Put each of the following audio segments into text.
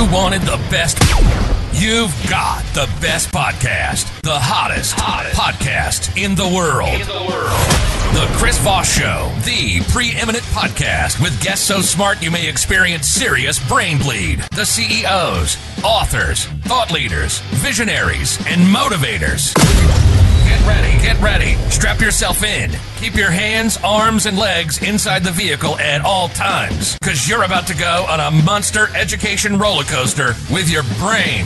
You wanted the best. You've got the best podcast, the hottest, hottest. podcast in the world. In the world. The Chris Voss Show, the preeminent podcast with guests so smart you may experience serious brain bleed. The CEOs, authors, thought leaders, visionaries, and motivators. Get ready, get ready. Strap yourself in. Keep your hands, arms, and legs inside the vehicle at all times, because you're about to go on a monster education roller coaster with your brain.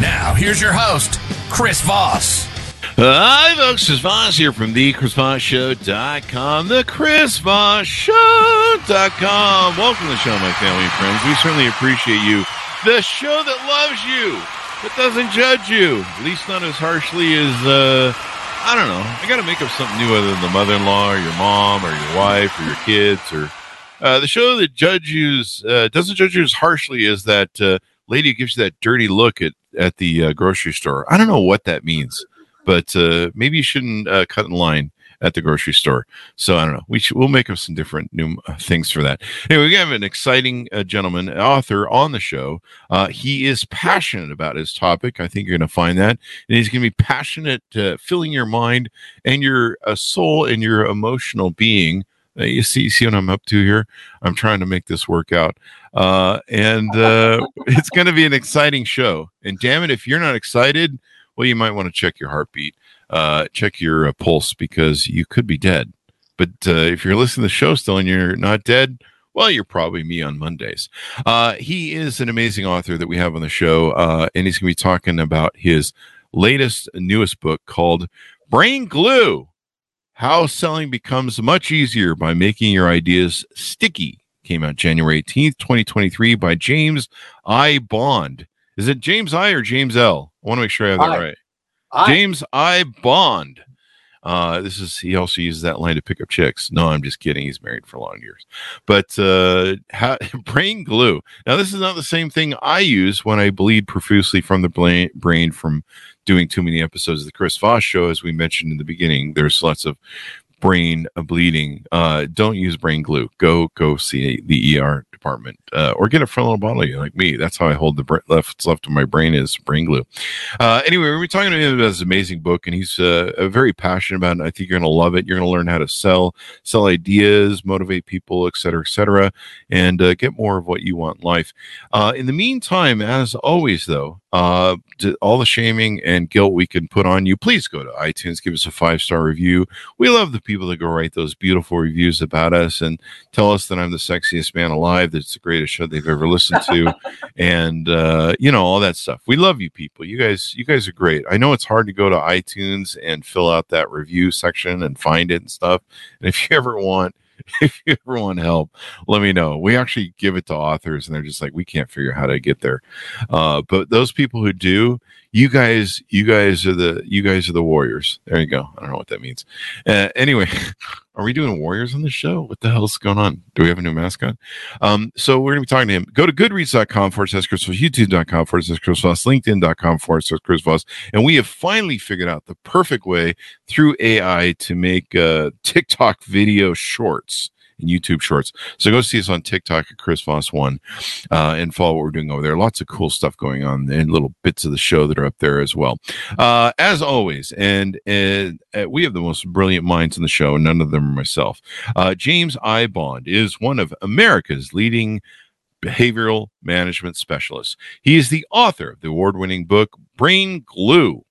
Now, here's your host, Chris Voss. Hi, folks. Chris Voss here from the ChrisVossShow.com. The ChrisVossShow.com. Welcome to the show, my family and friends. We certainly appreciate you. The show that loves you, that doesn't judge you, at least not as harshly as, uh, I don't know. I got to make up something new other than the mother-in-law, or your mom, or your wife, or your kids, or uh, the show that judge you uh, doesn't judge you as harshly as that uh, lady who gives you that dirty look at at the uh, grocery store. I don't know what that means, but uh, maybe you shouldn't uh, cut in line at the grocery store. So I don't know. We should, we'll make up some different new uh, things for that. Anyway, we have an exciting uh, gentleman, author on the show. Uh, he is passionate about his topic. I think you're going to find that, and he's going to be passionate, uh, filling your mind and your uh, soul and your emotional being. Uh, you see, see what I'm up to here. I'm trying to make this work out, and it's going to be an exciting show. And damn it, if you're not excited, well, you might want to check your heartbeat uh, check your uh, pulse because you could be dead. But uh, if you're listening to the show still and you're not dead, well, you're probably me on Mondays. Uh, he is an amazing author that we have on the show, uh, and he's going to be talking about his latest, newest book called Brain Glue How Selling Becomes Much Easier by Making Your Ideas Sticky. Came out January 18th, 2023, by James I. Bond. Is it James I or James L? I want to make sure I have that I. right. I, James I. Bond. Uh, this is he also uses that line to pick up chicks. No, I'm just kidding. He's married for long years. But uh, how, brain glue. Now, this is not the same thing I use when I bleed profusely from the brain, brain from doing too many episodes of the Chris Voss show. As we mentioned in the beginning, there's lots of brain bleeding. Uh, don't use brain glue. Go go see the ER department, uh, or get a little bottle like me. That's how I hold the left left of my brain is brain glue. Uh, anyway, we're talking to him about this amazing book, and he's uh, very passionate about it. I think you're going to love it. You're going to learn how to sell, sell ideas, motivate people, et cetera, et cetera, and uh, get more of what you want in life. Uh, in the meantime, as always, though, uh, all the shaming and guilt we can put on you, please go to iTunes, give us a five star review. We love the people that go write those beautiful reviews about us and tell us that I'm the sexiest man alive, that it's the greatest show they've ever listened to, and uh, you know all that stuff. We love you people. You guys, you guys are great. I know it's hard to go to iTunes and fill out that review section and find it and stuff. And if you ever want if you ever want help, let me know. We actually give it to authors, and they're just like, we can't figure out how to get there. Uh, but those people who do, you guys, you guys are the you guys are the warriors. There you go. I don't know what that means. Uh, anyway, are we doing warriors on the show? What the hell's going on? Do we have a new mascot? Um, so we're gonna be talking to him. Go to goodreads.com forward slash Chris Voss, youtube.com forward slash Chris Voss, LinkedIn.com forward slash Chris Voss. And we have finally figured out the perfect way through AI to make uh, TikTok video shorts and YouTube Shorts. So go see us on TikTok at Chris Voss One uh, and follow what we're doing over there. Lots of cool stuff going on and little bits of the show that are up there as well. Uh, as always, and, and uh, we have the most brilliant minds in the show. None of them are myself. Uh, James I. Bond is one of America's leading behavioral management specialists. He is the author of the award winning book Brain Glue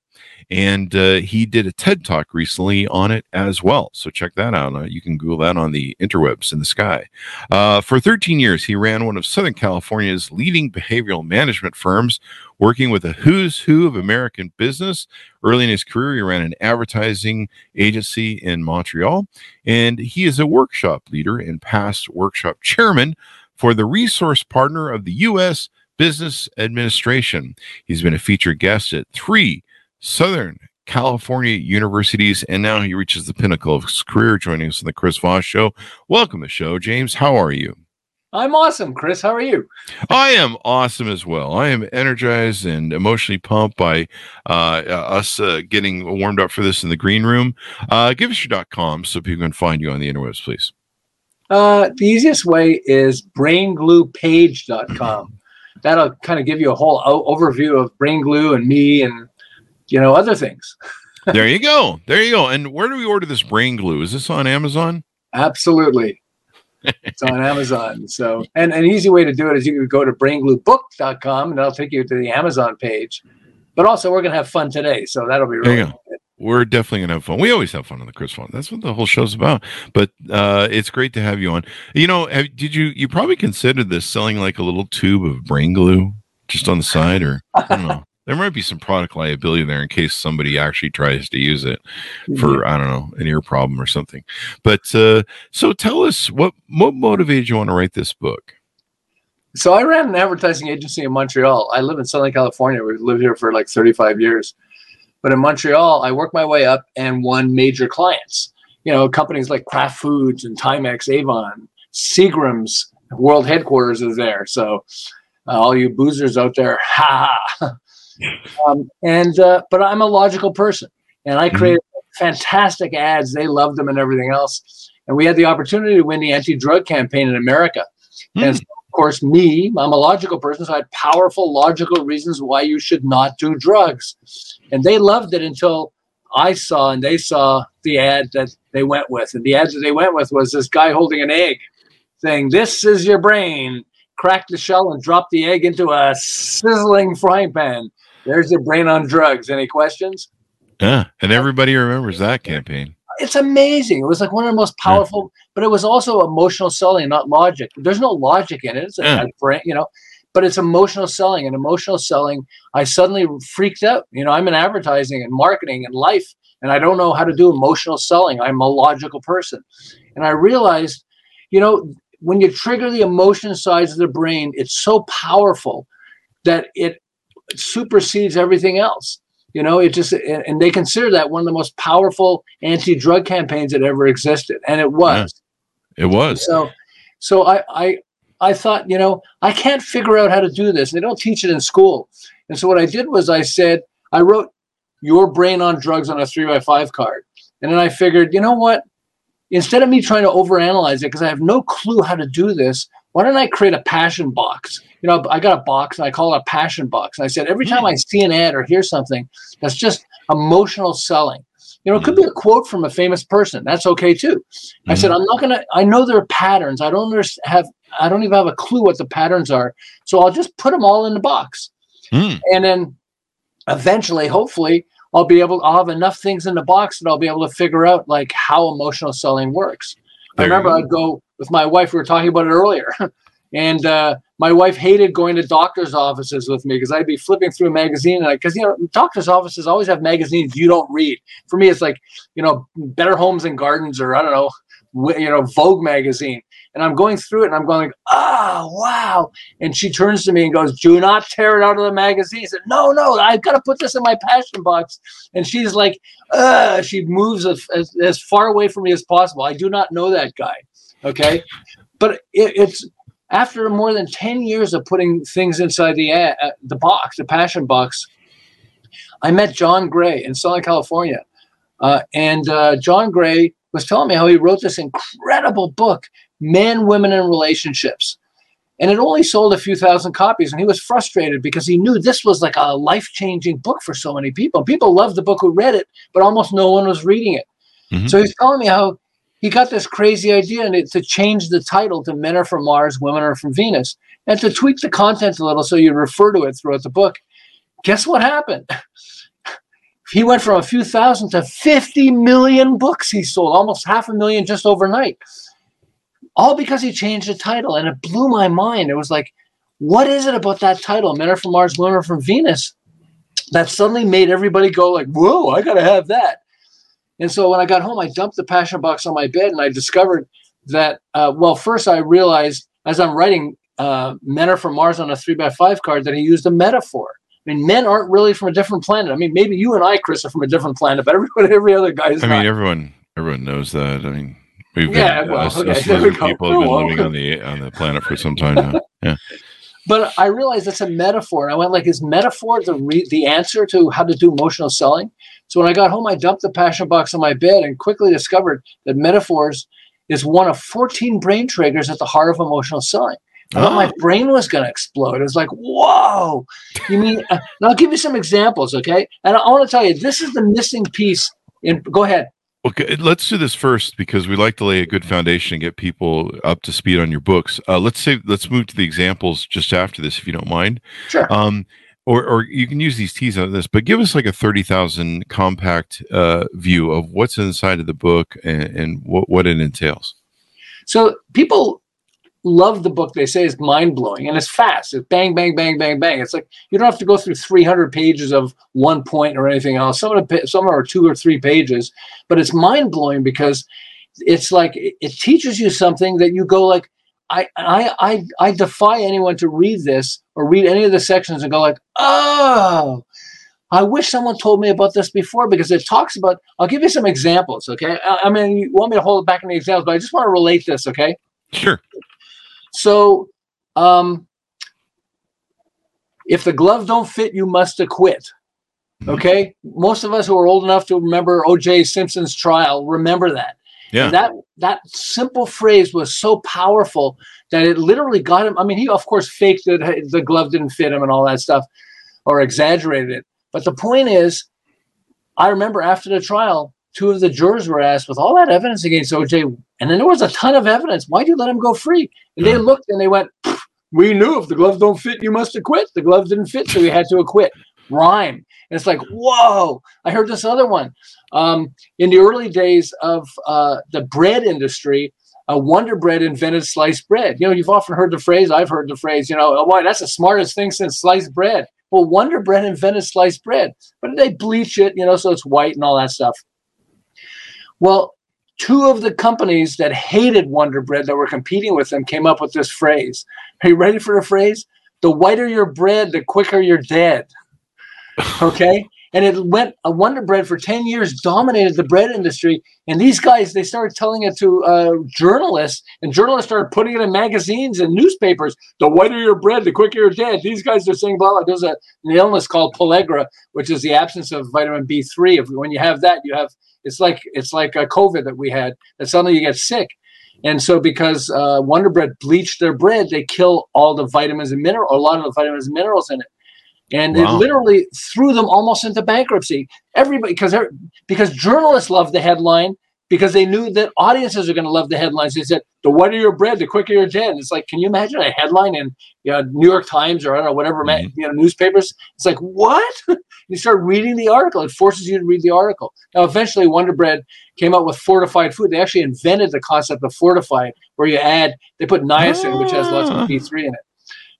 and uh, he did a TED talk recently on it as well. So check that out. Uh, you can Google that on the interwebs in the sky. Uh, for 13 years, he ran one of Southern California's leading behavioral management firms, working with a who's who of American business. Early in his career, he ran an advertising agency in Montreal, and he is a workshop leader and past workshop chairman for the resource partner of the U.S. Business Administration. He's been a featured guest at three Southern California universities, and now he reaches the pinnacle of his career, joining us on the Chris Voss Show. Welcome to the show, James. How are you? I'm awesome, Chris. How are you? I am awesome as well. I am energized and emotionally pumped by uh, us uh, getting warmed up for this in the green room. Uh, give us your .com so people can find you on the interwebs, please. Uh, the easiest way is braingluepage.com. that'll kind of give you a whole o- overview of brain glue and me and you know other things. there you go. There you go. And where do we order this brain glue? Is this on Amazon? Absolutely. it's on Amazon. So, and an easy way to do it is you can go to braingluebook.com and that'll take you to the Amazon page. But also, we're going to have fun today. So that'll be really. We're definitely going to have fun. We always have fun on the Chris Fun. That's what the whole show's about. But uh, it's great to have you on. You know, have, did you, you probably considered this selling like a little tube of brain glue just on the side or I don't know there might be some product liability there in case somebody actually tries to use it for. I don't know an ear problem or something. But uh, so tell us what what motivated you want to write this book. So I ran an advertising agency in Montreal. I live in Southern California. We've lived here for like 35 years. But in Montreal, I worked my way up and won major clients. You know, companies like Kraft Foods and Timex, Avon, Seagram's world headquarters is there. So uh, all you boozers out there, ha ha. Um, and uh, but I'm a logical person, and I mm-hmm. created mm-hmm. fantastic ads. They loved them and everything else. And we had the opportunity to win the anti-drug campaign in America. Mm-hmm. And so, of course, me, I'm a logical person, so I had powerful logical reasons why you should not do drugs. And they loved it until I saw and they saw the ad that they went with. And the ad that they went with was this guy holding an egg saying, This is your brain. Crack the shell and drop the egg into a sizzling frying pan. There's your brain on drugs. Any questions? Yeah, and everybody remembers that campaign. It's amazing. It was like one of the most powerful, yeah. but it was also emotional selling, not logic. There's no logic in it. It's a, yeah. brain, you know, but it's emotional selling. And emotional selling, I suddenly freaked out. You know, I'm in advertising and marketing and life, and I don't know how to do emotional selling. I'm a logical person, and I realized, you know, when you trigger the emotion sides of the brain, it's so powerful that it supersedes everything else. You know, it just and they consider that one of the most powerful anti-drug campaigns that ever existed, and it was. Yeah, it was. So, so I, I, I thought, you know, I can't figure out how to do this. They don't teach it in school, and so what I did was I said I wrote "Your Brain on Drugs" on a three by five card, and then I figured, you know what? Instead of me trying to overanalyze it because I have no clue how to do this, why don't I create a passion box? You know, I got a box and I call it a passion box. And I said, every time I see an ad or hear something that's just emotional selling, you know, it could be a quote from a famous person. That's okay too. I said, I'm not gonna. I know there are patterns. I don't have. I don't even have a clue what the patterns are. So I'll just put them all in the box, mm. and then eventually, hopefully, I'll be able. I'll have enough things in the box that I'll be able to figure out like how emotional selling works. I remember I'd go with my wife. We were talking about it earlier. and uh, my wife hated going to doctor's offices with me because I'd be flipping through a magazine and because you know doctor's offices always have magazines you don't read. For me, it's like you know Better Homes and Gardens or I don't know you know Vogue magazine, and I'm going through it and I'm going like, oh wow, and she turns to me and goes, "Do not tear it out of the magazine." I said, "No, no, I've got to put this in my passion box," and she's like, uh, she moves as, as, as far away from me as possible. I do not know that guy. Okay. But it, it's after more than 10 years of putting things inside the, uh, the box, the passion box, I met John Gray in Southern California. Uh, and uh, John Gray was telling me how he wrote this incredible book, Men, Women, and Relationships. And it only sold a few thousand copies. And he was frustrated because he knew this was like a life changing book for so many people. People loved the book who read it, but almost no one was reading it. Mm-hmm. So he's telling me how he got this crazy idea and it, to change the title to Men Are From Mars, Women Are From Venus, and to tweak the content a little so you refer to it throughout the book. Guess what happened? he went from a few thousand to 50 million books he sold, almost half a million just overnight. All because he changed the title. And it blew my mind. It was like, what is it about that title, Men Are From Mars, Women Are From Venus, that suddenly made everybody go like, whoa, I got to have that. And so when I got home, I dumped the passion box on my bed and I discovered that, uh, well, first I realized as I'm writing uh, Men Are From Mars on a three by five card that he used a metaphor. I mean, men aren't really from a different planet. I mean, maybe you and I, Chris, are from a different planet, but everybody, every other guy is. I not. mean, everyone, everyone knows that. I mean, we've yeah, been, well, us, okay. us people have been living on the on the planet for some time now. Yeah. But I realized that's a metaphor, and I went like, "Is metaphor the re- the answer to how to do emotional selling?" So when I got home, I dumped the passion box on my bed and quickly discovered that metaphors is one of 14 brain triggers at the heart of emotional selling. Thought my brain was going to explode. It was like, whoa. You mean, uh, and I'll give you some examples, okay? And I, I want to tell you, this is the missing piece. In, go ahead. Okay, let's do this first because we like to lay a good foundation and get people up to speed on your books. Uh, let's say let's move to the examples just after this, if you don't mind. Sure. Um, or, or you can use these teas on this, but give us like a thirty thousand compact uh, view of what's inside of the book and, and what what it entails. So people love the book. They say it's mind blowing and it's fast. It's bang, bang, bang, bang, bang. It's like you don't have to go through 300 pages of one point or anything else. Some of the, some are two or three pages, but it's mind blowing because it's like it, it teaches you something that you go like, I, I, I, I defy anyone to read this or read any of the sections and go like, oh, I wish someone told me about this before because it talks about. I'll give you some examples, okay? I, I mean, you want me to hold it back in the examples, but I just want to relate this, okay? Sure. So, um, if the gloves don't fit, you must acquit. Okay, most of us who are old enough to remember O.J. Simpson's trial remember that. Yeah. And that that simple phrase was so powerful that it literally got him. I mean, he of course faked that the glove didn't fit him and all that stuff, or exaggerated it. But the point is, I remember after the trial, two of the jurors were asked, with all that evidence against OJ, and then there was a ton of evidence. Why'd you let him go free? And they looked and they went, "We knew if the gloves don't fit, you must acquit. The gloves didn't fit, so we had to acquit." Rhyme. And it's like, whoa! I heard this other one. Um, in the early days of uh, the bread industry, uh, Wonder Bread invented sliced bread. You know, you've often heard the phrase. I've heard the phrase. You know, oh, boy, that's the smartest thing since sliced bread. Well, Wonder Bread invented sliced bread, but they bleach it, you know, so it's white and all that stuff. Well, two of the companies that hated Wonder Bread that were competing with them came up with this phrase. Are you ready for the phrase? The whiter your bread, the quicker you're dead. Okay. And it went, a Wonder Bread for 10 years dominated the bread industry. And these guys, they started telling it to uh, journalists, and journalists started putting it in magazines and newspapers. The whiter your bread, the quicker you're dead. These guys are saying, blah, blah. There's a, an illness called pellagra, which is the absence of vitamin B3. If, when you have that, you have, it's like, it's like a COVID that we had, that suddenly you get sick. And so, because uh, Wonder Bread bleached their bread, they kill all the vitamins and mineral, a lot of the vitamins and minerals in it, and Wow. it literally threw them almost into bankruptcy. Everybody, because because journalists loved the headline because they knew that audiences are going to love the headlines. They said, "The whiter your bread, the quicker you're dead." It's like, can you imagine a headline in you know, New York Times or I don't know whatever Mhm. you know newspapers? It's like what? you start reading the article. It forces you to read the article. Now, eventually, Wonder Bread came out with fortified food. They actually invented the concept of fortified, where you add they put niacin, which has lots Ah. of B3 in it.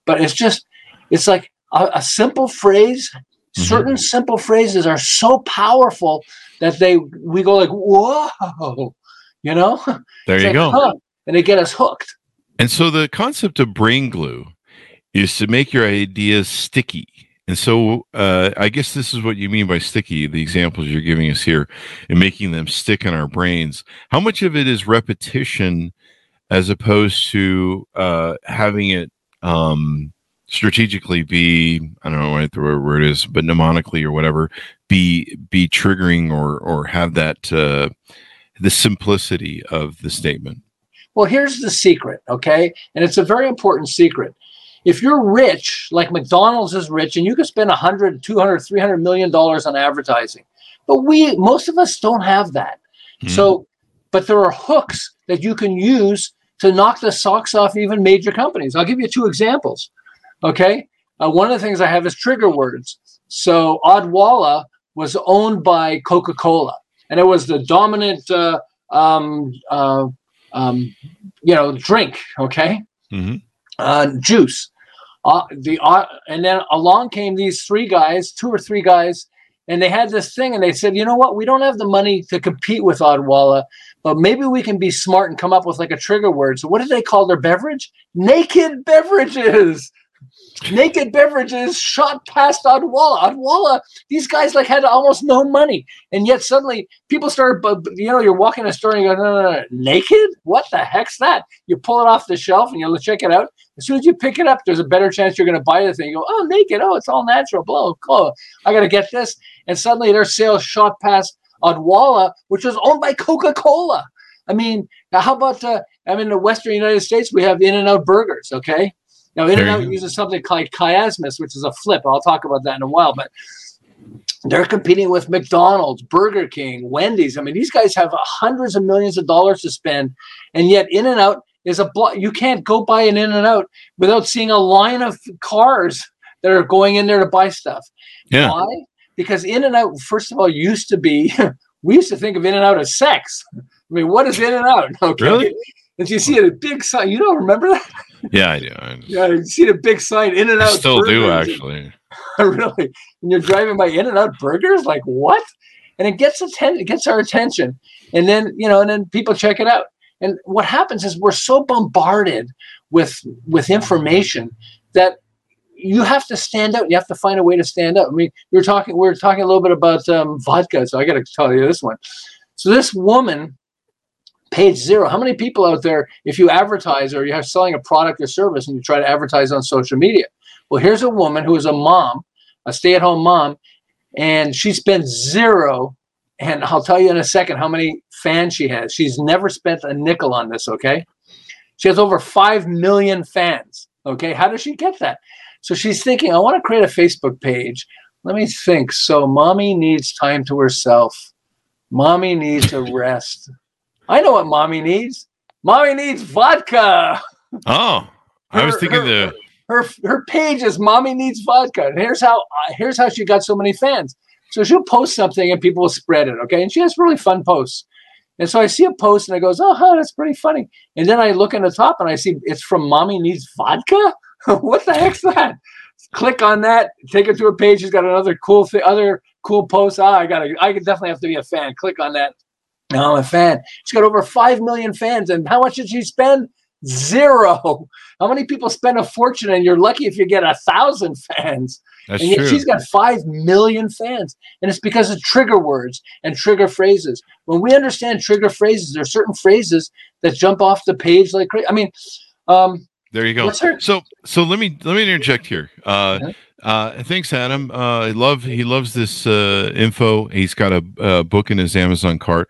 But it's just, it's like a, a simple phrase. Mhm. Certain simple phrases are so powerful that they we go like, whoa, you know. There It's you like, go. huh, and they get us hooked. And so the concept of brain glue is to make your ideas sticky. And so uh, I guess this is what you mean by sticky, the examples you're giving us here, and making them stick in our brains. How much of it is repetition as opposed to uh, having it um, strategically be, I don't know what the right word is, but mnemonically or whatever, be be triggering or or have that uh, the simplicity of the statement. Well, here's the secret, okay? And it's a very important secret. If you're rich, like McDonald's is rich, and you could spend 100, 200, 300 million dollars on advertising. But we, most of us don't have that. Mhm. So, but there are hooks that you can use to knock the socks off even major companies. I'll give you two examples, okay? Uh, one of the things I have is trigger words. So, Odwalla was owned by Coca Cola, and it was the dominant uh, um, uh, um, you know, drink, okay, Mhm. uh, juice. Uh, the uh, and then along came these three guys, two or three guys, and they had this thing, and they said, you know what, we don't have the money to compete with Odwalla, but maybe we can be smart and come up with like a trigger word. So what did they call their beverage? Naked beverages. Naked beverages shot past Odwalla. Odwalla, these guys like had almost no money, and yet suddenly people bu- You know, you're walking in a store and you go, no, no, no, naked? What the heck's that? You pull it off the shelf and you check it out. As soon as you pick it up, there's a better chance you're going to buy the thing. You go, oh, naked. Oh, it's all natural. Blow. Cool. I got to get this. And suddenly their sales shot past Odwalla, which was owned by Coca Cola. I mean, how about uh, I mean, in the Western United States, we have In and Out Burgers. Okay, Now, In and Out uses something called chiasmus, which is a flip. I'll talk about that in a while, but they're competing with McDonald's, Burger King, Wendy's. I mean, these guys have hundreds of millions of dollars to spend, and yet In and Out is a block. You can't go buy an In and Out without seeing a line of cars that are going in there to buy stuff. Yeah. Why? Because In and Out, first of all, used to be. we used to think of In and Out as sex. I mean, what is In and Out? Okay. Really? And you see a big sign. You don't remember that? Yeah, I do. I Yeah, you see the big sign In and I Out. still do Burgers. actually. really? And you're driving by In and Out Burgers, like what? And it gets atten- it gets our attention, and then you know, and then people check it out. And what happens is we're so bombarded with with information that you have to stand out. You have to find a way to stand out. I mean, we were talking we were talking a little bit about um, vodka, so I got to tell you this one. So this woman, page zero. How many people out there, if you advertise or you're selling a product or service and you try to advertise on social media? Well, here's a woman who is a mom, a stay-at-home mom, and she spends zero. And I'll tell you in a second how many fans she has. She's never spent a nickel on this. Okay, she has over five million fans. Okay, how does she get that? So she's thinking, I want to create a Facebook page. Let me think. So, mommy needs time to herself. Mommy needs a rest. I know what mommy needs. Mommy needs vodka. Oh, I was thinking her- the her her page is mommy needs vodka. And here's how here's how she got so many fans. So she'll post something and people will spread it okay? And she has really fun posts. And so i see a post and i goes oh huh, that's pretty funny. And then i look in the top and i see it's from mommy needs vodka? What the heck's that? Click on that take it to a page she's got another cool thing other cool post. Ah i gotta i could definitely have to be a fan. Click on that now i'm a fan she's got over 5 million fans and how much did she spend zero how many people spend a fortune and you're lucky if you get a thousand fans that's and yet true. she's got five million fans and it's because of trigger words and trigger phrases when we understand trigger phrases there are certain phrases that jump off the page like crazy i mean um There you go. So so let me let me interject here. Uh. Uh, thanks, Adam. Uh, I love he loves this uh, info. He's got a, uh book in his Amazon cart.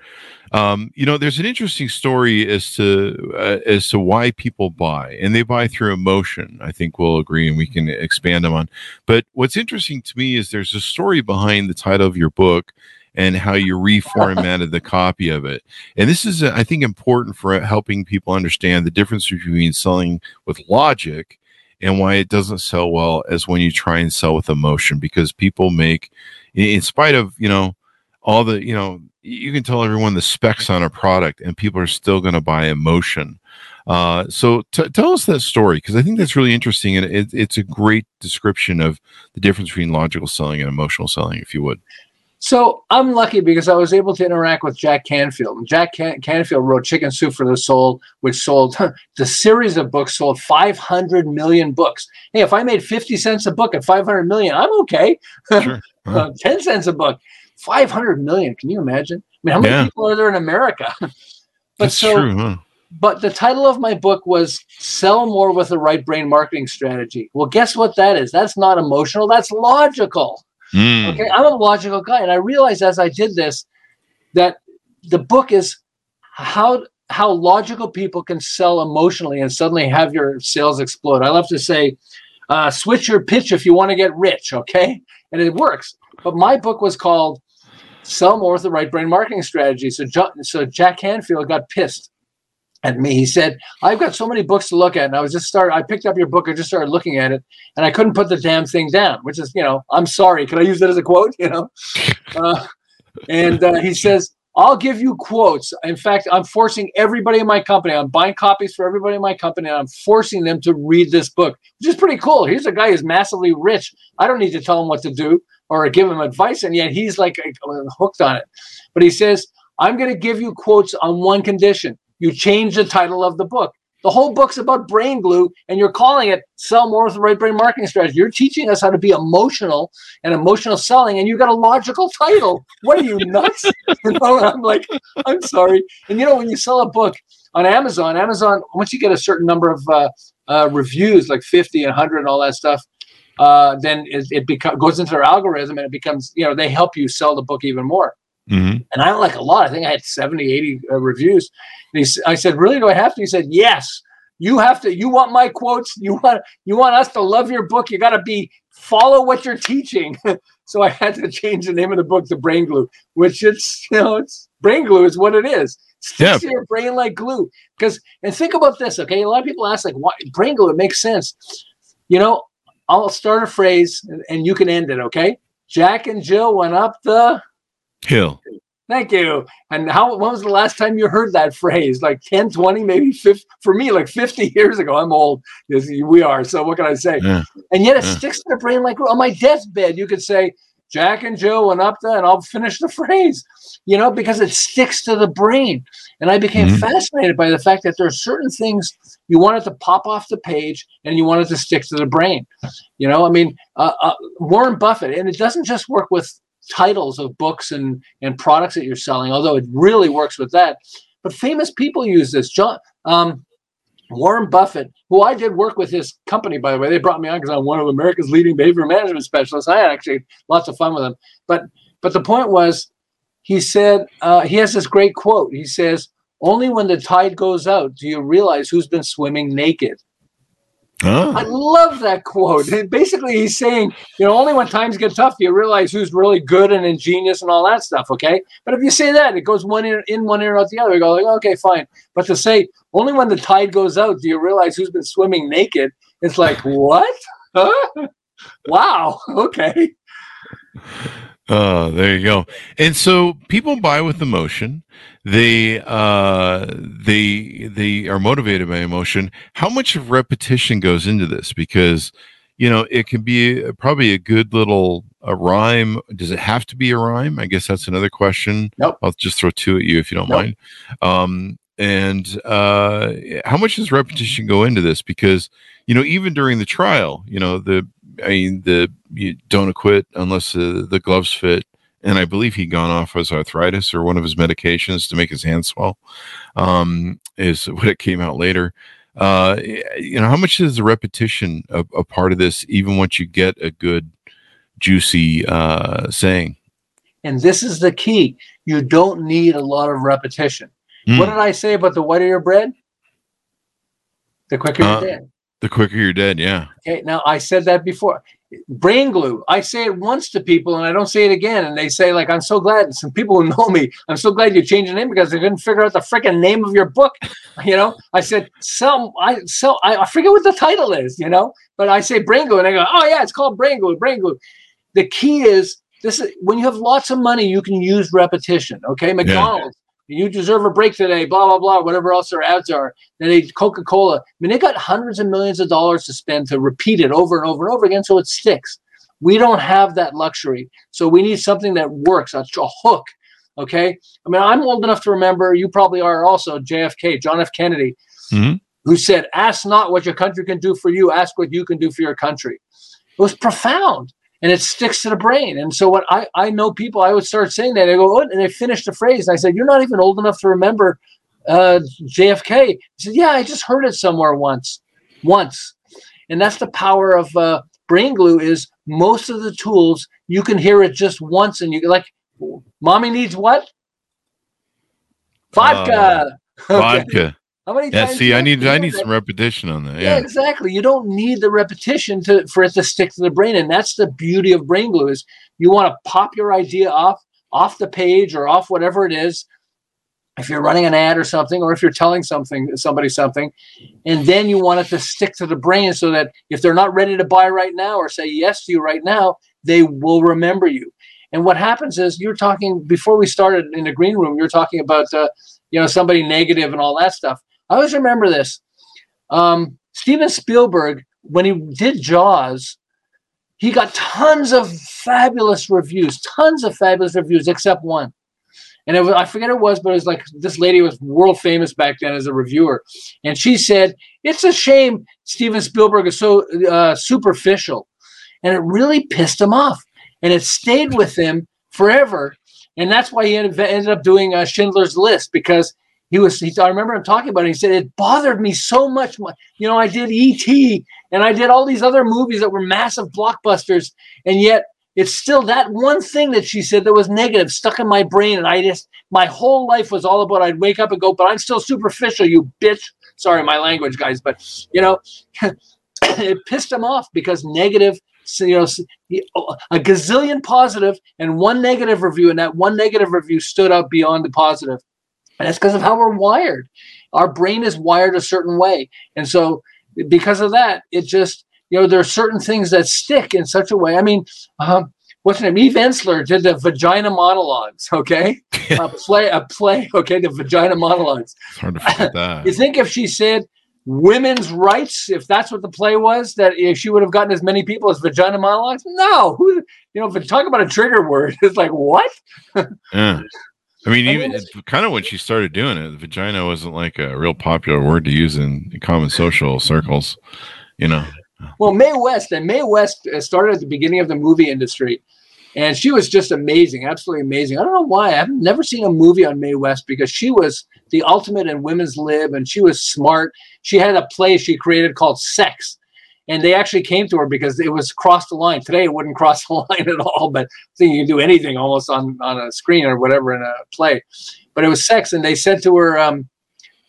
Um, you know, there's an interesting story as to uh, as to why people buy, and they buy through emotion. I think we'll agree, and we can expand them on. But what's interesting to me is there's a story behind the title of your book and how you reformatted the copy of it. And this is, uh, I think, important for helping people understand the difference between selling with logic and why it doesn't sell well as when you try and sell with emotion because people make in spite of you know all the you know you can tell everyone the specs on a product and people are still going to buy emotion. Uh, so t- tell us that story because i think that's really interesting and it, it's a great description of the difference between logical selling and emotional selling if you would So I'm lucky because I was able to interact with Jack Canfield. And Jack Can- Canfield wrote Chicken Soup for the Soul, which sold the series of books sold 500 million books. Hey, if I made 50 cents a book at 500 million, I'm okay. Sure. Uh, 10 cents a book, 500 million. Can you imagine? I mean, how many Yeah. people are there in America? but that's so, true huh? but the title of my book was Sell More with the Right Brain Marketing Strategy. Well, guess what that is? That's not emotional, that's logical. Mm. Okay, I'm a logical guy, and I realized as I did this that the book is how how logical people can sell emotionally and suddenly have your sales explode. I love to say, uh, switch your pitch if you want to get rich. Okay, and it works. But my book was called "Sell More with the Right Brain Marketing Strategy." So, Jo- so Jack Canfield got pissed at me. He said, "I've got so many books to look at, and I was just started. I picked up your book. I just started looking at it, and I couldn't put the damn thing down." Which is, you know, I'm sorry. Can I use that as a quote? You know, uh, and uh, he says, "I'll give you quotes. In fact, I'm forcing everybody in my company. I'm buying copies for everybody in my company, and I'm forcing them to read this book, which is pretty cool. Here's a guy who's massively rich. I don't need to tell him what to do or give him advice, and yet he's like hooked on it. But he says." I'm going to give you quotes on one condition. You change the title of the book. The whole book's about brain glue, and you're calling it Sell More with the Right Brain Marketing Strategy. You're teaching us how to be emotional and emotional selling, and you got a logical title. What are you nuts? you know, I'm like, I'm sorry. And you know, when you sell a book on Amazon, Amazon, once you get a certain number of uh, uh, reviews, like 50 and 100 and all that stuff, uh, then it, it goes into their algorithm and it becomes, you know, they help you sell the book even more Mhm. and I don't like a lot. I think I had 70, 80 uh, reviews. And he, I said, Really? Do I have to? He said, Yes, you have to you want my quotes you want you want us to love your book you got to be follow what you're teaching so i had to change the name of the book to brain glue which it's you know it's brain glue is what it is sticks Yeah. to your brain like glue because and think about this okay a lot of people ask like why brain glue it makes sense you know i'll start a phrase and, and you can end it okay jack and jill went up the Hill. Thank you. And how when was the last time you heard that phrase? Like 10, 20, maybe 50 for me, like 50 years ago. I'm old. Yes, we are. So what can I say? Yeah. And yet it Yeah. sticks to the brain like on my deathbed, you could say Jack and Jill went up there and I'll finish the phrase, you know, because it sticks to the brain. And I became Mhm. fascinated by the fact that there are certain things you want it to pop off the page and you want it to stick to the brain. You know, I mean, uh, uh, Warren Buffett, and it doesn't just work with titles of books and and products that you're selling, although it really works with that. But famous people use this. John um, Warren Buffett, who I did work with his company, by the way, they brought me on because I'm one of America's leading behavior management specialists. I had actually lots of fun with him. But but the point was, he said uh, he has this great quote. He says, "Only when the tide goes out do you realize who's been swimming naked." I Oh. love that quote. And basically, he's saying, you know, only when times get tough do you realize who's really good and ingenious and all that stuff. Okay, but if you say that, it goes one ear in, one ear out the other. You go like, okay, fine. But to say only when the tide goes out do you realize who's been swimming naked, it's like what? Huh? Wow. Okay. Oh, there you go. And so people buy with emotion. They uh they they are motivated by emotion. How much of repetition goes into this? Because you know it can be probably a good little a rhyme. Does it have to be a rhyme? I guess that's another question. Nope. I'll just throw two at you if you don't Nope. mind. Um, and uh, how much does repetition go into this? Because you know even during the trial, you know the I mean, the you don't acquit unless the, the gloves fit. And I believe he'd gone off his arthritis or one of his medications to make his hand swell. Um, is what it came out later. Uh, you know, how much is the repetition a, a part of this, even once you get a good, juicy uh, saying? And this is the key. You don't need a lot of repetition. Mm. What did I say about the whiter your bread? The quicker Uh, you're dead. The quicker you're dead, yeah. Okay, now I said that before. Brain glue. I say it once to people and I don't say it again. And they say, like, I'm so glad. Some people who know me, I'm so glad you changed the name because they couldn't figure out the freaking name of your book. You know, I said, some, I, so I, I forget what the title is, you know, but I say brain glue and they go, oh, yeah, it's called brain glue, brain glue. The key is this is when you have lots of money, you can use repetition. Okay, McDonald's. You deserve a break today, blah, blah, blah, whatever else their ads are. Then they Coca Cola. I mean, they got hundreds of millions of dollars to spend to repeat it over and over and over again so it sticks. We don't have that luxury. So we need something that works, a, a hook. Okay. I mean, I'm old enough to remember, you probably are also, JFK, John F. Kennedy, Mhm. who said, Ask not what your country can do for you, ask what you can do for your country. It was profound and it sticks to the brain. And so, what I, I know people, I would start saying that, they go, oh, and they finish the phrase. And I said, You're not even old enough to remember uh, JFK. He said, Yeah, I just heard it somewhere once. Once. And that's the power of uh, brain glue is most of the tools you can hear it just once and you like mommy needs what vodka Okay. Vodka. How many Yeah, times see, I need I need that? some repetition on that. yeah. Yeah. exactly you don't need the repetition to for it to stick to the brain and that's the beauty of brain glue is you want to pop your idea off off the page or off whatever it is if you're running an ad or something or if you're telling something somebody something and then you want it to stick to the brain so that if they're not ready to buy right now or say yes to you right now they will remember you and what happens is you're talking before we started in the green room you're talking about uh, you know somebody negative and all that stuff i always remember this. Um, steven spielberg when he did jaws he got tons of fabulous reviews tons of fabulous reviews except one. And was, I forget it was, but it was like this lady was world famous back then as a reviewer, and she said it's a shame Steven Spielberg is so uh, superficial, and it really pissed him off, and it stayed with him forever, and that's why he ended, ended up doing uh, Schindler's List because he was. He, I remember him talking about it. He said it bothered me so much. You know, I did E.T. and I did all these other movies that were massive blockbusters, and yet it's still that one thing that she said that was negative stuck in my brain and i just my whole life was all about i'd wake up and go but i'm still superficial you bitch Sorry, my language, guys, but you know, it pissed him off because negative. You know, a gazillion positive and one negative review, and that one negative review stood out beyond the positive. And it's because of how we're wired. Our brain is wired a certain way. And so, because of that, it just, you know, there are certain things that stick in such a way. I mean, um, what's her name? Eve Ensler did the vagina monologues. Okay, a play, a play. Okay, the vagina monologues. It's hard to forget that. you think if she said women's rights, if that's what the play was, that if she would have gotten as many people as vagina monologues? No, who you know, if you talk about a trigger word, it's like what? yeah. I mean, even kind of when she started doing it, vagina wasn't like a real popular word to use in common social circles, you know. Well, Mae West and Mae West uh, started at the beginning of the movie industry, and she was just amazing, absolutely amazing. I don't know why I've never seen a movie on Mae West because she was the ultimate in women's lib, and she was smart. She had a play she created called Sex, and they actually came to her because it was crossed the line. Today it wouldn't cross the line at all, but you can do anything almost on on a screen or whatever in a play. But it was sex, and they said to her, um,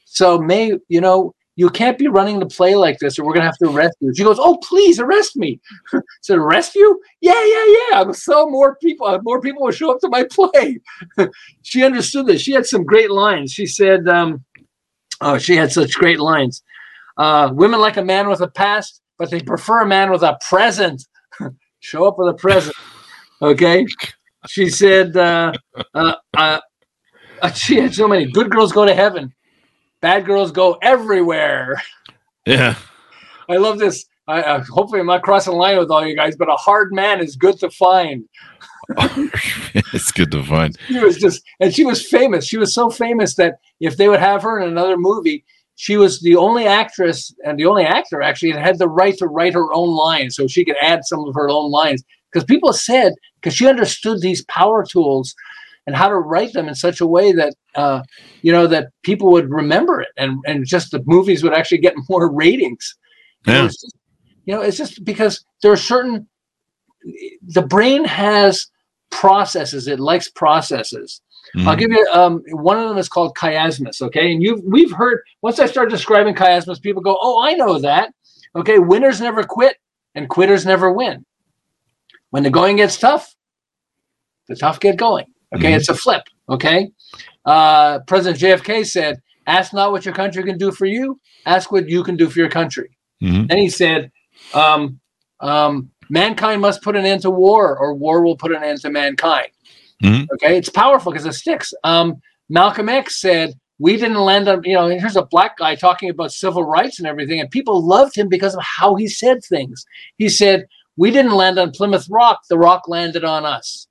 "So Mae, you know, you can't be running the play like this, or we're gonna have to arrest you." She goes, "Oh, please arrest me." said, "Arrest you? Yeah, yeah, yeah. I'm So more people, more people will show up to my play." she understood this. She had some great lines. She said, um, "Oh, she had such great lines." Uh, women like a man with a past but they prefer a man with a present. Show up with a present. Okay. She said, uh, uh, uh, uh, she had so many. Good girls go to heaven, bad girls go everywhere. Yeah. I love this. I, uh, hopefully, I'm not crossing the line with all you guys, but a hard man is good to find. it's good to find. She was just, and she was famous. She was so famous that if they would have her in another movie, she was the only actress and the only actor actually that had the right to write her own lines so she could add some of her own lines. Because people said because she understood these power tools and how to write them in such a way that uh, you know that people would remember it and and just the movies would actually get more ratings yeah. Just, you know it's just because there are certain the brain has processes it likes processes Mm-hmm. I'll give you um, one of them is called chiasmus. Okay, and you've we've heard once I start describing chiasmus, people go, "Oh, I know that." Okay, winners never quit, and quitters never win. When the going gets tough, the tough get going. Okay, mm-hmm. it's a flip. Okay, uh, President JFK said, "Ask not what your country can do for you; ask what you can do for your country." Mm-hmm. Then he said, um, um, "Mankind must put an end to war, or war will put an end to mankind." Mm-hmm. Okay, it's powerful because it sticks. Um, Malcolm X said, "We didn't land on you know." Here's a black guy talking about civil rights and everything, and people loved him because of how he said things. He said, "We didn't land on Plymouth Rock; the rock landed on us."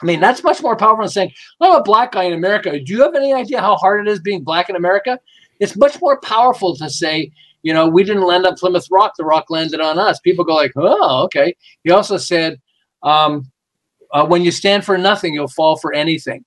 I mean, that's much more powerful than saying, "I'm a black guy in America." Do you have any idea how hard it is being black in America? It's much more powerful to say, you know, we didn't land on Plymouth Rock; the rock landed on us. People go like, "Oh, okay." He also said, um, uh, when you stand for nothing, you'll fall for anything.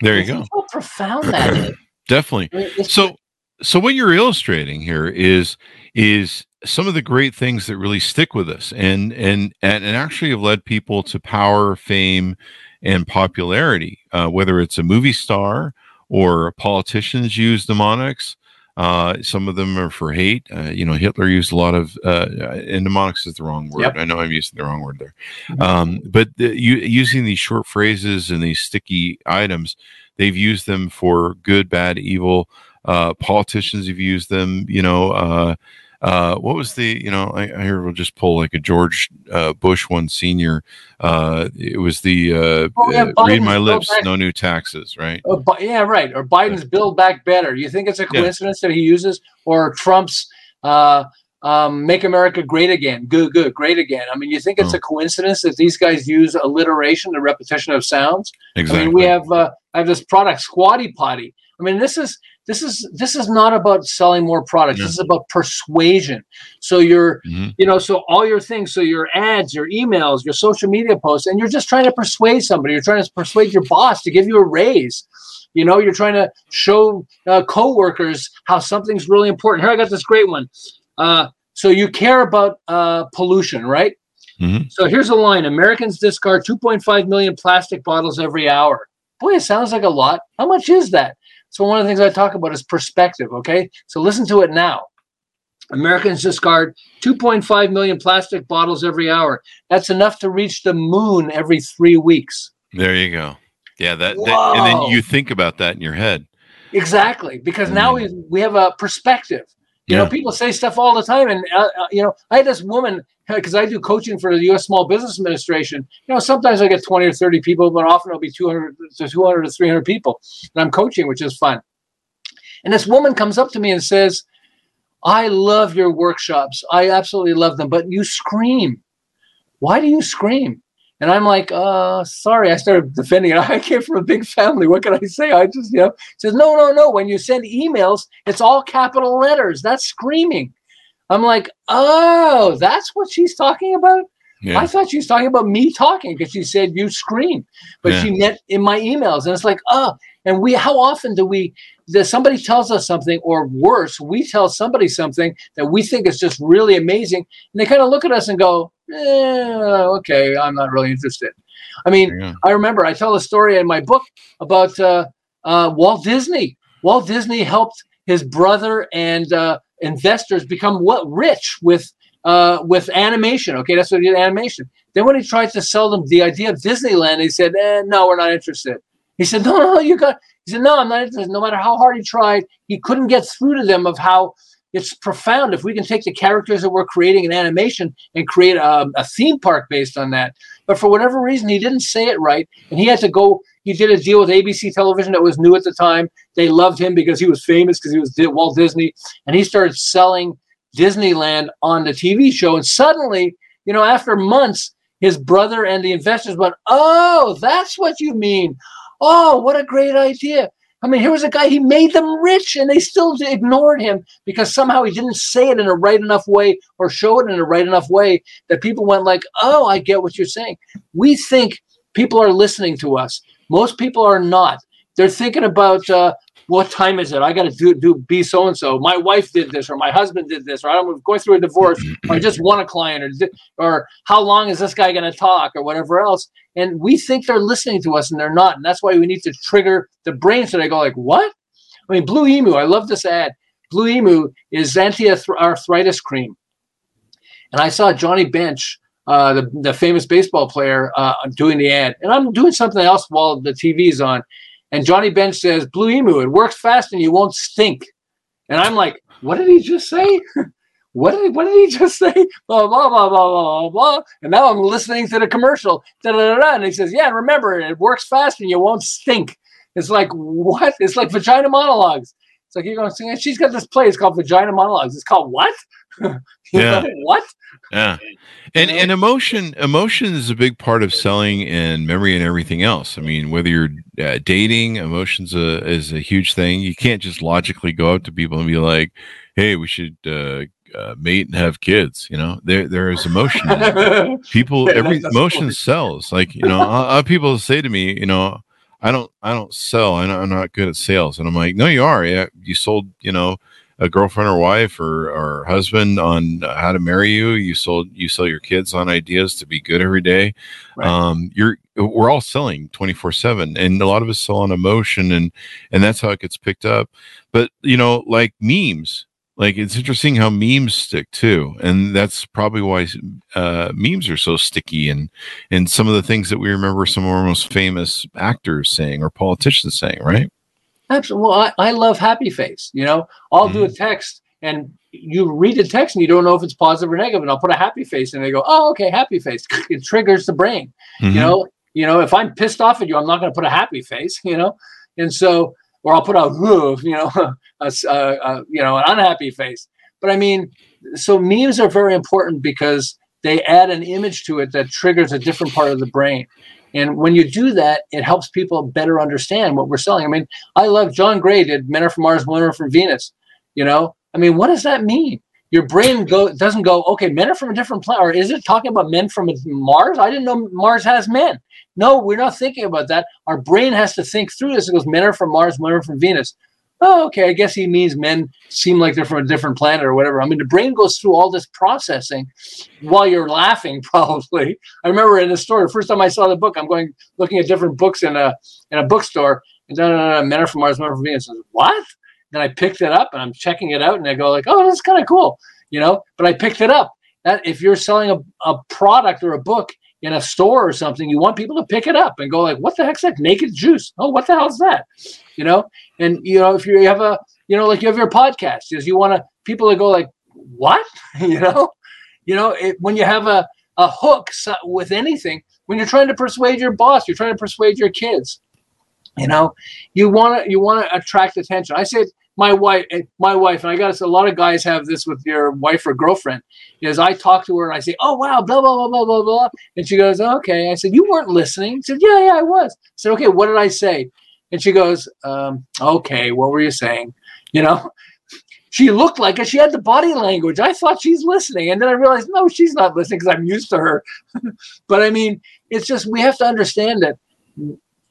There you go. How profound that is. Definitely. I mean, so, so what you're illustrating here is is some of the great things that really stick with us, and and and, and actually have led people to power, fame, and popularity. Uh, whether it's a movie star or politicians use mnemonics, uh, some of them are for hate. Uh, you know, Hitler used a lot of, uh, and mnemonics is the wrong word. Yep. I know I'm using the wrong word there. Mm-hmm. Um, but the, you, using these short phrases and these sticky items, they've used them for good, bad, evil. Uh, politicians have used them, you know, uh, what was the you know I, I hear we'll just pull like a George uh, Bush one senior. Uh, it was the uh, oh, yeah, uh, read my lips, back, no new taxes, right? Oh, yeah, right. Or Biden's Build Back Better. You think it's a coincidence yeah. that he uses, or Trump's uh, um, Make America Great Again? Good, good, great again. I mean, you think it's oh. a coincidence that these guys use alliteration, the repetition of sounds? Exactly. I mean, we have I have this product, Squatty Potty. I mean, this is this is this is not about selling more products. Yeah. this is about persuasion. So you're mm-hmm. you know so all your things so your ads your emails your social media posts and you're just trying to persuade somebody. You're trying to persuade your boss to give you a raise. You know you're trying to show uh, coworkers how something's really important. Here i got this great one. Uh, so you care about uh, pollution right? Mm-hmm. so here's a line. Americans discard 2.5 million plastic bottles every hour. Boy it sounds like a lot. How much is that So one of the things I talk about is perspective. Okay, so listen to it now. Americans discard 2.5 million plastic bottles every hour. That's enough to reach the moon every three weeks. There you go. Yeah, that, that and then you think about that in your head. Exactly, because now we we have a perspective. You yeah. know, people say stuff all the time, and uh, uh, you know, I had this woman because I do coaching for the U.S. Small Business Administration. You know, sometimes I get twenty or thirty people, but often it'll be two hundred to two hundred to three hundred people, and I'm coaching, which is fun. And this woman comes up to me and says, "I love your workshops. I absolutely love them, but you scream. Why do you scream?" And I'm like, uh, sorry, I started defending it. I came from a big family. What can I say? I just, you know, says, no, no, no. When you send emails, it's all capital letters. That's screaming. I'm like, oh, that's what she's talking about? Yeah. I thought she was talking about me talking because she said you scream, but yeah. she meant in my emails. And it's like, oh, and we, how often do we, that somebody tells us something, or worse, we tell somebody something that we think is just really amazing, and they kind of look at us and go, eh, okay, I'm not really interested. I mean, yeah. I remember I tell a story in my book about uh, uh, Walt Disney. Walt Disney helped his brother and uh, investors become what rich with uh, with animation. Okay, that's what he did animation. Then when he tried to sell them the idea of Disneyland, he said, eh, "No, we're not interested." He said, "No, no, no, you got." He said, "No, I'm not interested." No matter how hard he tried, he couldn't get through to them of how it's profound if we can take the characters that we're creating in animation and create a, a, theme park based on that. But for whatever reason, he didn't say it right, and he had to go. He did a deal with ABC Television that was new at the time. They loved him because he was famous because he was Walt Disney, and he started selling Disneyland on the TV show. And suddenly, you know, after months, his brother and the investors went, "Oh, that's what you mean." Oh, what a great idea. I mean, here was a guy, he made them rich and they still ignored him because somehow he didn't say it in a right enough way or show it in a right enough way that people went like, oh, I get what you're saying. We think people are listening to us. Most people are not. They're thinking about, uh, what time is it? I got to do, do be so and so. My wife did this, or my husband did this, or I'm going through a divorce, or I just want a client, or or how long is this guy going to talk, or whatever else. And we think they're listening to us, and they're not. And that's why we need to trigger the brain so they go like, "What?" I mean, Blue Emu. I love this ad. Blue Emu is anti-arthritis cream, and I saw Johnny Bench. Uh, the, the famous baseball player uh, doing the ad, and I'm doing something else while the TV's on, and Johnny Bench says, Blue Emu, it works fast and you won't stink. And I'm like, what did he just say? what did, what did he just say? Blah, blah, blah, blah, blah, blah. And now I'm listening to the commercial. Da, da, da, da. And he says, yeah, remember, it works fast and you won't stink. It's like, what? It's like vagina monologues. It's like you're going to sing. And she's got this play. It's called Vagina Monologues. It's called what? yeah. what? Yeah. And and emotion emotion is a big part of selling and memory and everything else. I mean, whether you're uh, dating, emotions a, is a huge thing. You can't just logically go up to people and be like, "Hey, we should uh, uh, mate and have kids." You know, there there is emotion. people, every emotion sells. Like you know, uh, people say to me, you know, I don't I don't sell. I'm not good at sales, and I'm like, no, you are. Yeah, you sold. You know a girlfriend or wife or, or husband on how to marry you. You sold you sell your kids on ideas to be good every day. Right. Um, you're we're all selling 24 7 and a lot of us sell on emotion and and that's how it gets picked up but you know like memes like it's interesting how memes stick too and that's probably why uh, memes are so sticky and and some of the things that we remember some of our most famous actors saying or politicians saying right Absolutely. Well, I, I love happy face. You know, I'll mm-hmm. do a mm-hmm. text and you read the text and you don't know if it's positive or negative, and I'll put a happy face and they go, "Oh, okay, happy face." It triggers the brain. Mm-hmm. You know, you know, if I'm pissed off at you, I'm not going to put a happy face. You know, and so, or I'll put a, you know, a, a, a, you know, an unhappy face. But I mean, so memes are very important because they add an image to it that triggers a different part of the brain. And when you do that, it helps people better understand what we're selling. I mean, I love John Gray did Men Are From Mars, Women Are From Venus. You know, I mean, what does that mean? Your brain go doesn't go, okay, men are from a different planet, or is it talking about men from Mars? I didn't know Mars has men. No, we're not thinking about that. Our brain has to think through this. It goes, men are from Mars, women are from Venus oh, okay, I guess he means men seem like they're from a different planet or whatever. I mean, the brain goes through all this processing while you're laughing, probably. I remember in the store, the first time I saw the book, I'm going looking at different books in a in a bookstore, and da, da, da, men are from Mars, women are from Venus. I what? Then I picked it up and I'm checking it out and I go like, oh, that's kind of cool, you know. But I picked it up. That if you're selling a, a product or a book in a store or something, you want people to pick it up and go like, what the heck's that naked juice? Oh, what the hell's that? You know. And you know, if you have a, you know, like you have your podcast, is you want to people to go like, what? you know, you know, it, when you have a a hook with anything, when you're trying to persuade your boss, you're trying to persuade your kids. You know, you want to you want to attract attention. I said my wife, my wife, and I got a lot of guys have this with your wife or girlfriend. Is I talk to her and I say, "Oh wow, blah blah blah blah blah blah," and she goes, "Okay." I said, "You weren't listening." She said, "Yeah, yeah, I was." I said, "Okay, what did I say?" And she goes, um, "Okay, what were you saying?" You know, she looked like it. She had the body language. I thought she's listening, and then I realized no, she's not listening because I'm used to her. but I mean, it's just we have to understand that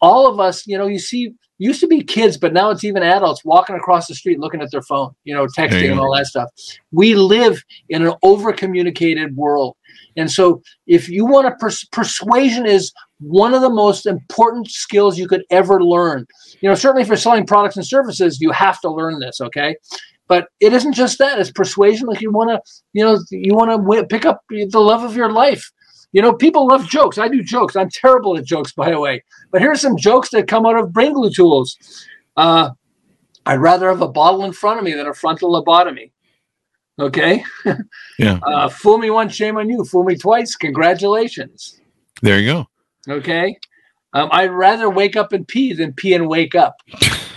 all of us, you know, you see used to be kids, but now it's even adults walking across the street looking at their phone, you know, texting and all that stuff. We live in an over communicated world. And so if you want to, pers- persuasion is one of the most important skills you could ever learn. You know, certainly for selling products and services, you have to learn this, okay? But it isn't just that, it's persuasion. Like you want to, you know, you want to w- pick up the love of your life. You know, people love jokes. I do jokes. I'm terrible at jokes, by the way. But here's some jokes that come out of brain glue tools. Uh, I'd rather have a bottle in front of me than a frontal lobotomy. Okay. Yeah. uh, fool me once, shame on you. Fool me twice, congratulations. There you go. Okay. Um, I'd rather wake up and pee than pee and wake up.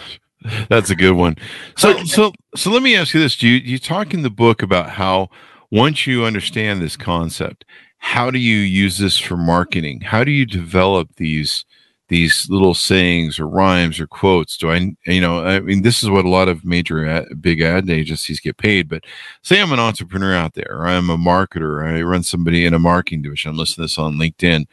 That's a good one. So, so, so let me ask you this: Do you you talk in the book about how once you understand this concept, how do you use this for marketing? How do you develop these these little sayings or rhymes or quotes? Do I, you know, I mean, this is what a lot of major ad, big ad agencies get paid. But say I'm an entrepreneur out there, or I'm a marketer, I run somebody in a marketing division. I'm listening to this on LinkedIn.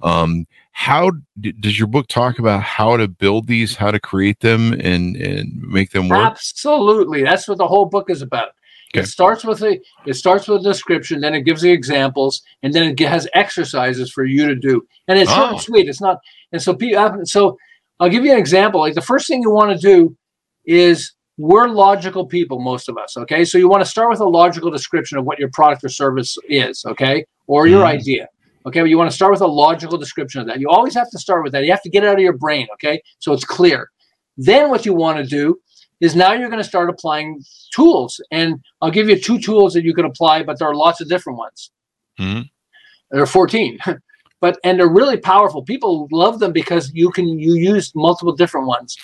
Um, how does your book talk about how to build these, how to create them, and and make them work? Absolutely, that's what the whole book is about. Okay. It starts with a it starts with a description, then it gives the examples, and then it has exercises for you to do. And it's oh. sweet. It's not. And so, people. so I'll give you an example. Like the first thing you want to do is we're logical people, most of us. Okay, so you want to start with a logical description of what your product or service is. Okay, or your mm. idea. Okay, but you want to start with a logical description of that. You always have to start with that. You have to get it out of your brain. Okay, so it's clear. Then what you want to do is now you're going to start applying tools. And I'll give you two tools that you can apply, but there are lots of different ones. Mm-hmm. There are 14. but and they're really powerful. People love them because you can you use multiple different ones.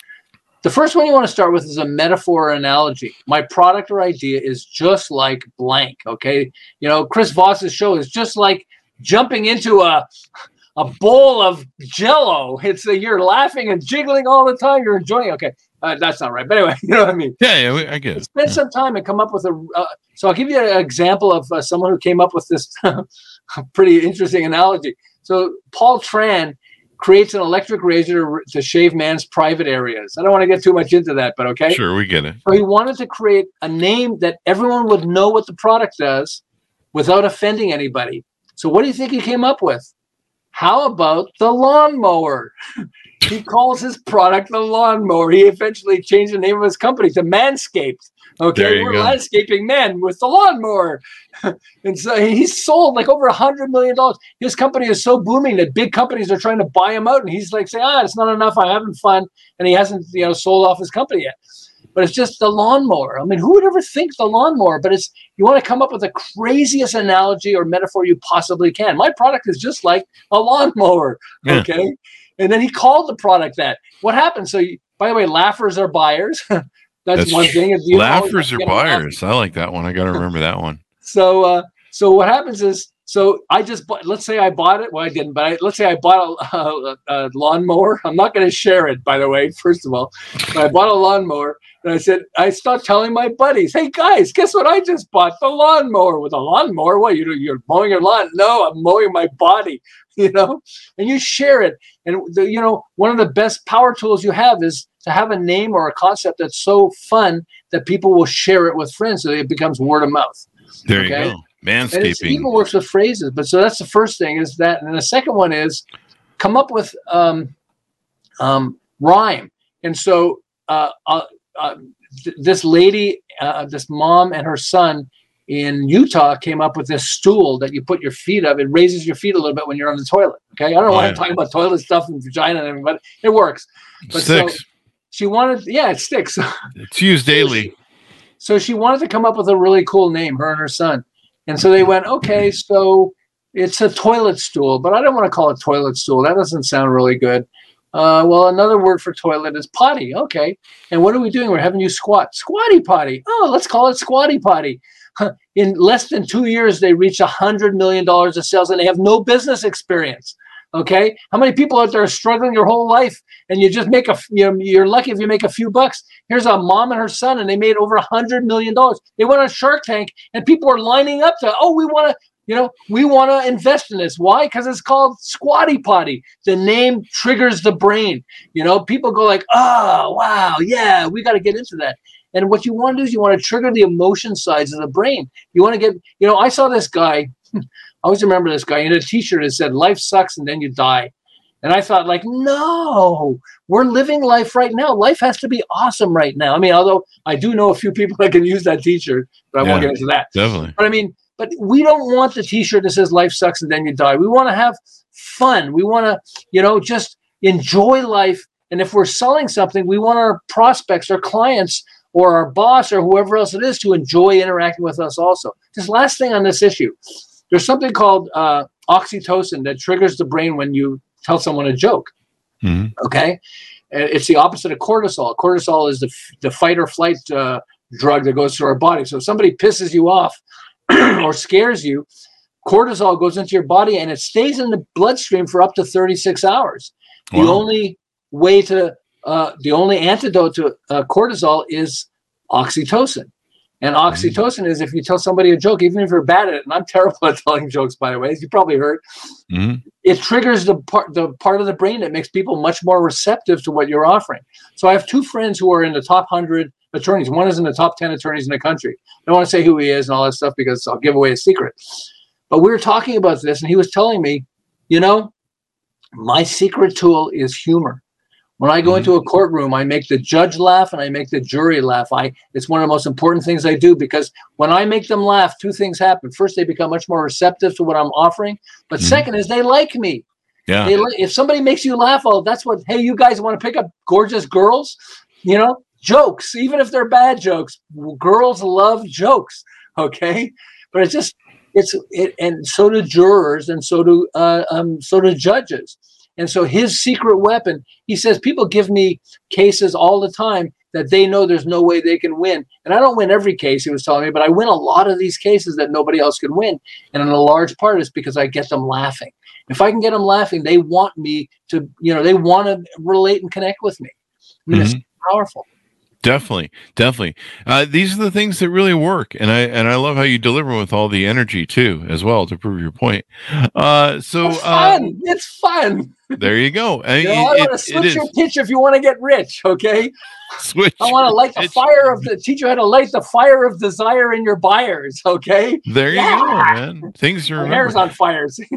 The first one you want to start with is a metaphor or analogy. My product or idea is just like blank. Okay, you know Chris Voss's show is just like jumping into a a bowl of jello. It's a, you're laughing and jiggling all the time. You're enjoying. Okay, uh, that's not right, but anyway, you know what I mean. Yeah, yeah, I get it. Spend yeah. some time and come up with a. Uh, so I'll give you an example of uh, someone who came up with this pretty interesting analogy. So Paul Tran creates an electric razor to, to shave man's private areas. I don't want to get too much into that, but okay. Sure, we get it. So he wanted to create a name that everyone would know what the product does without offending anybody. So what do you think he came up with? How about the lawnmower? he calls his product the lawnmower. He eventually changed the name of his company to Manscaped. Okay, we're go. landscaping men with the lawnmower. and so he's sold like over a hundred million dollars. His company is so booming that big companies are trying to buy him out. And he's like saying, ah, it's not enough. I'm having fun. And he hasn't, you know, sold off his company yet. But it's just the lawnmower. I mean, who would ever think the lawnmower? But it's you want to come up with the craziest analogy or metaphor you possibly can. My product is just like a lawnmower. Yeah. Okay. And then he called the product that. What happened? So, you, by the way, laughers are buyers. That's, That's, one thing. laughers are buyers. I like that one. I got to remember that one. So, uh, so what happens is, so I just bought, let's say I bought it. Well, I didn't, but I, let's say I bought a, a, a lawnmower. I'm not going to share it, by the way, first of all. But I bought a lawnmower and I said, I start telling my buddies, hey guys, guess what I just bought? The lawnmower. With a lawnmower, what, you, you're mowing your lawn? No, I'm mowing my body, you know? And you share it. And, the, you know, one of the best power tools you have is to have a name or a concept that's so fun that people will share it with friends so it becomes word of mouth. There okay? you go. Manscaping. And even works with phrases. But so that's the first thing is that. And the second one is come up with um, um, rhyme And so uh, uh, uh, th- this lady, uh, this mom and her son in Utah came up with this stool that you put your feet up. It raises your feet a little bit when you're on the toilet. Okay. I don't know why Yeah. I'm talking about toilet stuff and vagina and everything, but it works. But so- She wanted, yeah, it sticks. it's used daily. So she wanted to come up with a really cool name, her and her son. And so they went, okay, so it's a toilet stool, but I don't want to call it toilet stool. That doesn't sound really good. Uh, well, another word for toilet is potty. Okay. And what are we doing? We're having you squat. Squatty potty. Oh, let's call it squatty potty. In less than two years, they reached a $100 million of sales and they have no business experience. Okay. How many people out there are struggling your whole life and you just make a, you know, you're lucky if you make a few bucks. Here's a mom and her son, and they made over a $100 million. They went on Shark Tank and people are lining up to, oh, we want to, you know, we want to invest in this. Why? Because it's called Squatty Potty. The name triggers the brain. You know, people go like, oh, wow, yeah, we got to get into that. And what you want to do is you want to trigger the emotion sides of the brain. You want to get, you know, I saw this guy. I always remember this guy in a T-shirt that said "Life sucks and then you die," and I thought, like, no, we're living life right now. Life has to be awesome right now. I mean, although I do know a few people that can use that T-shirt, but I won't get into that. Definitely. But I mean, but we don't want the T-shirt that says "Life sucks and then you die." We want to have fun. We want to, you know, just enjoy life. And if we're selling something, we want our prospects, our clients, or our boss, or whoever else it is, to enjoy interacting with us. Also, just last thing on this issue, there's something called uh, oxytocin that triggers the brain when you tell someone a joke. Mhm. Okay, And it's the opposite of cortisol. Cortisol is the the fight or flight uh, drug that goes through our body. So if somebody pisses you off or scares you, cortisol goes into your body and it stays in the bloodstream for up to 36 hours. The only way to uh, the only antidote to uh, cortisol is oxytocin. And oxytocin is if you tell somebody a joke, even if you're bad at it, and I'm terrible at telling jokes, by the way, as you probably heard, Mhm. it triggers the part the part of the brain that makes people much more receptive to what you're offering. So I have two friends who are in the top hundred attorneys. One is in the top ten attorneys in the country. I don't want to say who he is and all that stuff because I'll give away a secret. But we were talking about this, and he was telling me, you know, my secret tool is humor. When I go Mhm. into a courtroom, I make the judge laugh and I make the jury laugh. I it's one of the most important things I do because when I make them laugh, two things happen. First, they become much more receptive to what I'm offering. But Mhm. second is they like me. Yeah. They, if somebody makes you laugh, oh, that's what. Hey, you guys want to pick up gorgeous girls? You know, jokes, even if they're bad jokes. Girls love jokes. Okay, but it's just it's it, and so do jurors, and so do uh, um, so do judges. And so his secret weapon, he says, people give me cases all the time that they know there's no way they can win. And I don't win every case, he was telling me, but I win a lot of these cases that nobody else can win. And in a large part it's because I get them laughing. If I can get them laughing, they want me to, you know, they want to relate and connect with me. I mean, it's powerful. Definitely, definitely. Uh, these are the things that really work, and I and I love how you deliver with all the energy too, as well, to prove your point. Uh, so It's uh, fun. it's fun. There you go. I You know, I it- want to switch your pitch if you want to get rich, okay? Switch. I want to light the fire of the teach you how to light the fire of desire in your buyers, okay? There you Yeah. go, man. Things are hair's on fires.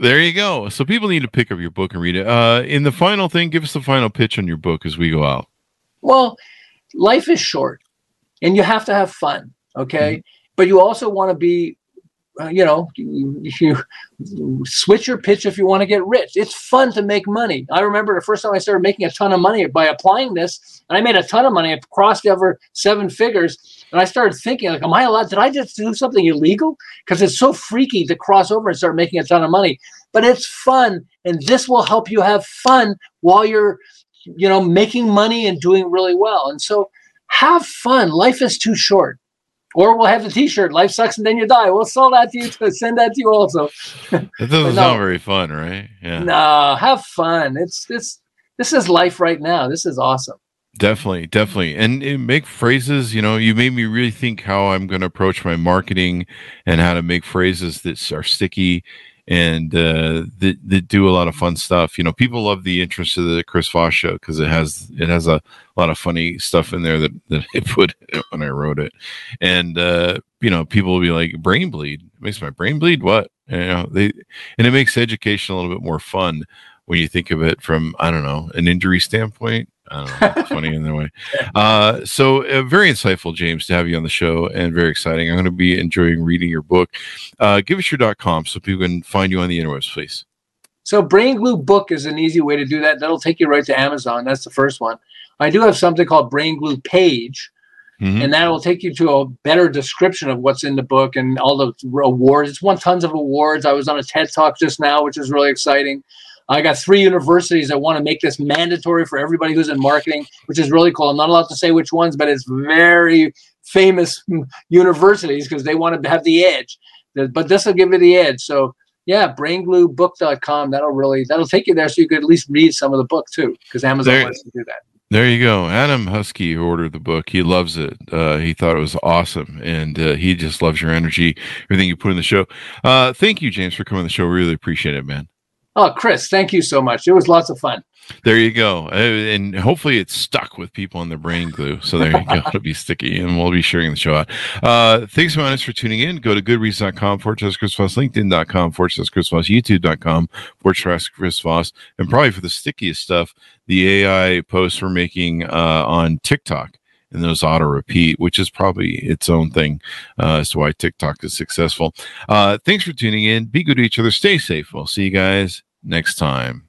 There you go. So people need to pick up your book and read it. Uh, in the final thing, give us the final pitch on your book as we go out. Well, life is short and you have to have fun, okay? But you also want to be, uh, you know, you, you switch your pitch if you want to get rich. It's fun to make money. I remember the first time I started making a ton of money by applying this, and I made a ton of money. I crossed over seven figures, and I started thinking, like, am I allowed? Did I just do something illegal? Because it's so freaky to cross over and start making a ton of money. But it's fun, and this will help you have fun while you're you know, making money and doing really well. And so have fun. Life is too short. Or we'll have the t-shirt, life sucks and then you die. We'll sell that to you to send that to you also. That doesn't no. sound very fun, right? Yeah, No, have fun. It's this this is life right now. This is awesome. definitely, definitely. And it make phrases. You know, you made me really think how I'm going to approach my marketing and how to make phrases that are sticky and uh, that do a lot of fun stuff. You know, people love the interest of the Chris Voss show because it has it has a lot of funny stuff in there that that I put when I wrote it, and uh, you know, people will be like, "Brain bleed it makes my brain bleed." What you know, they and it makes education a little bit more fun when you think of it from I don't know an injury standpoint. I don't know. It's funny in their way. Uh, so uh, very insightful, James, to have you on the show, and very exciting. I'm going to be enjoying reading your book. Uh, give us your .com so people can find you on the interwebs, please. So Brain Glue Book is an easy way to do that. That'll take you right to Amazon. That's the first one. I do have something called Brain Glue Page, mm-hmm. and that will take you to a better description of what's in the book and all the awards. It's won tons of awards. I was on a TED Talk just now, which is really exciting. I got three universities that want to make this mandatory for everybody who's in marketing, which is really cool. I'm not allowed to say which ones, but it's very famous universities because they want to have the edge. But this will give you the edge. So yeah, braingluebook.com. That'll really that'll take you there so you could at least read some of the book too, because Amazon there, wants to do that. There you go. Adam Husky ordered the book. He loves it. Uh, he thought it was awesome, and uh, he just loves your energy, everything you put in the show. Uh, thank you, James, for coming on the show. Really appreciate it, man. Oh, Chris, thank you so much. It was lots of fun. There you go. Uh, and hopefully it's stuck with people in the brain glue. So there you go. It'll be sticky and we'll be sharing the show out. Uh, thanks so much for tuning in. Go to goodreads.com forward slash Chris Voss, LinkedIn.com forward slash Chris Voss, YouTube.com forward slash Chris Voss. And probably for the stickiest stuff, the AI posts we're making uh, on TikTok and those auto repeat, which is probably its own thing uh, as to why TikTok is successful. Uh, thanks for tuning in. Be good to each other. Stay safe. We'll see you guys next time.